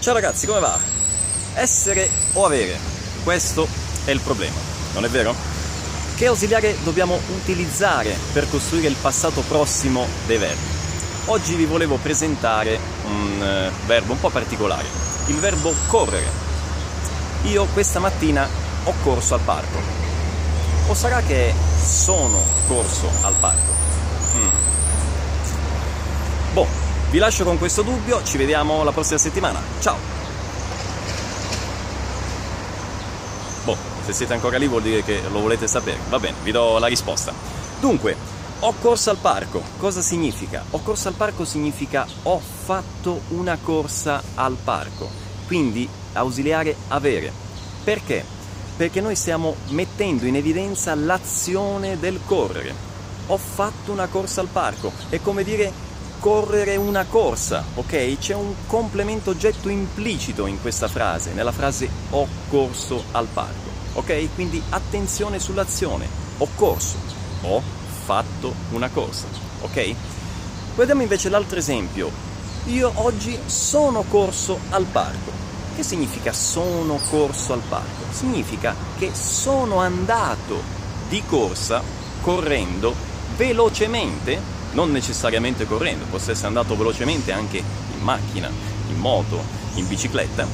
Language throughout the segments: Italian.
Ciao ragazzi, come va? Essere o avere? Questo è il problema, non è vero? Che ausiliare dobbiamo utilizzare per costruire il passato prossimo dei verbi? Oggi vi volevo presentare un eh, verbo un po' particolare, il verbo correre. Io questa mattina ho corso al parco. O sarà che sono corso al parco? Mm. Boh, vi lascio con questo dubbio, ci vediamo la prossima settimana. Ciao! Boh, se siete ancora lì vuol dire che lo volete sapere. Va bene, vi do la risposta. Dunque, ho corso al parco. Cosa significa? Ho corso al parco significa ho fatto una corsa al parco. Quindi ausiliare avere. Perché? Perché noi stiamo mettendo in evidenza l'azione del correre. Ho fatto una corsa al parco. È come dire correre una corsa, ok? C'è un complemento oggetto implicito in questa frase, nella frase ho corso al parco, ok? Quindi attenzione sull'azione, ho corso, ho fatto una corsa, ok? Guardiamo invece l'altro esempio, io oggi sono corso al parco. Che significa sono corso al parco? Significa che sono andato di corsa correndo velocemente non necessariamente correndo, posso essere andato velocemente anche in macchina, in moto, in bicicletta,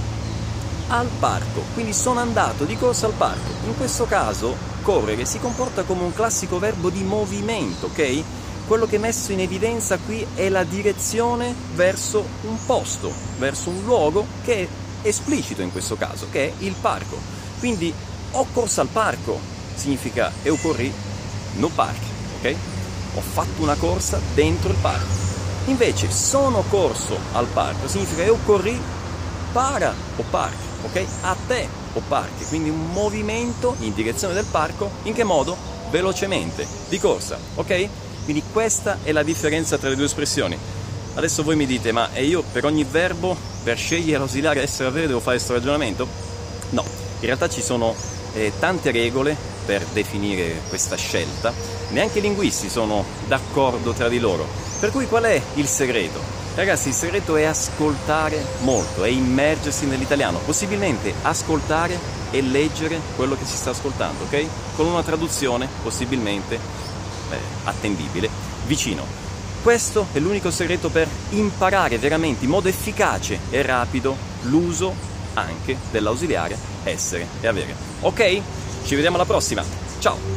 al parco. Quindi sono andato di corsa al parco. In questo caso correre si comporta come un classico verbo di movimento, ok? Quello che è messo in evidenza qui è la direzione verso un posto, verso un luogo che è esplicito in questo caso, che è il parco. Quindi ho corso al parco significa eu corri no parque, ok? Ho fatto una corsa dentro il parco. Invece sono corso al parco significa io corri para o parco, ok? A te o parchi, quindi un movimento in direzione del parco, in che modo? Velocemente, di corsa, ok? Quindi questa è la differenza tra le due espressioni. Adesso voi mi dite, ma io per ogni verbo, per scegliere l'ausiliare essere avere, devo fare questo ragionamento? No, in realtà ci sono eh, tante regole per definire questa scelta, neanche i linguisti sono d'accordo tra di loro. Per cui qual è il segreto? Ragazzi, il segreto è ascoltare molto, è immergersi nell'italiano, possibilmente ascoltare e leggere quello che si sta ascoltando, ok? Con una traduzione possibilmente eh, attendibile, vicino. Questo è l'unico segreto per imparare veramente in modo efficace e rapido l'uso anche dell'ausiliare essere e avere. Ok? Ci vediamo alla prossima. Ciao!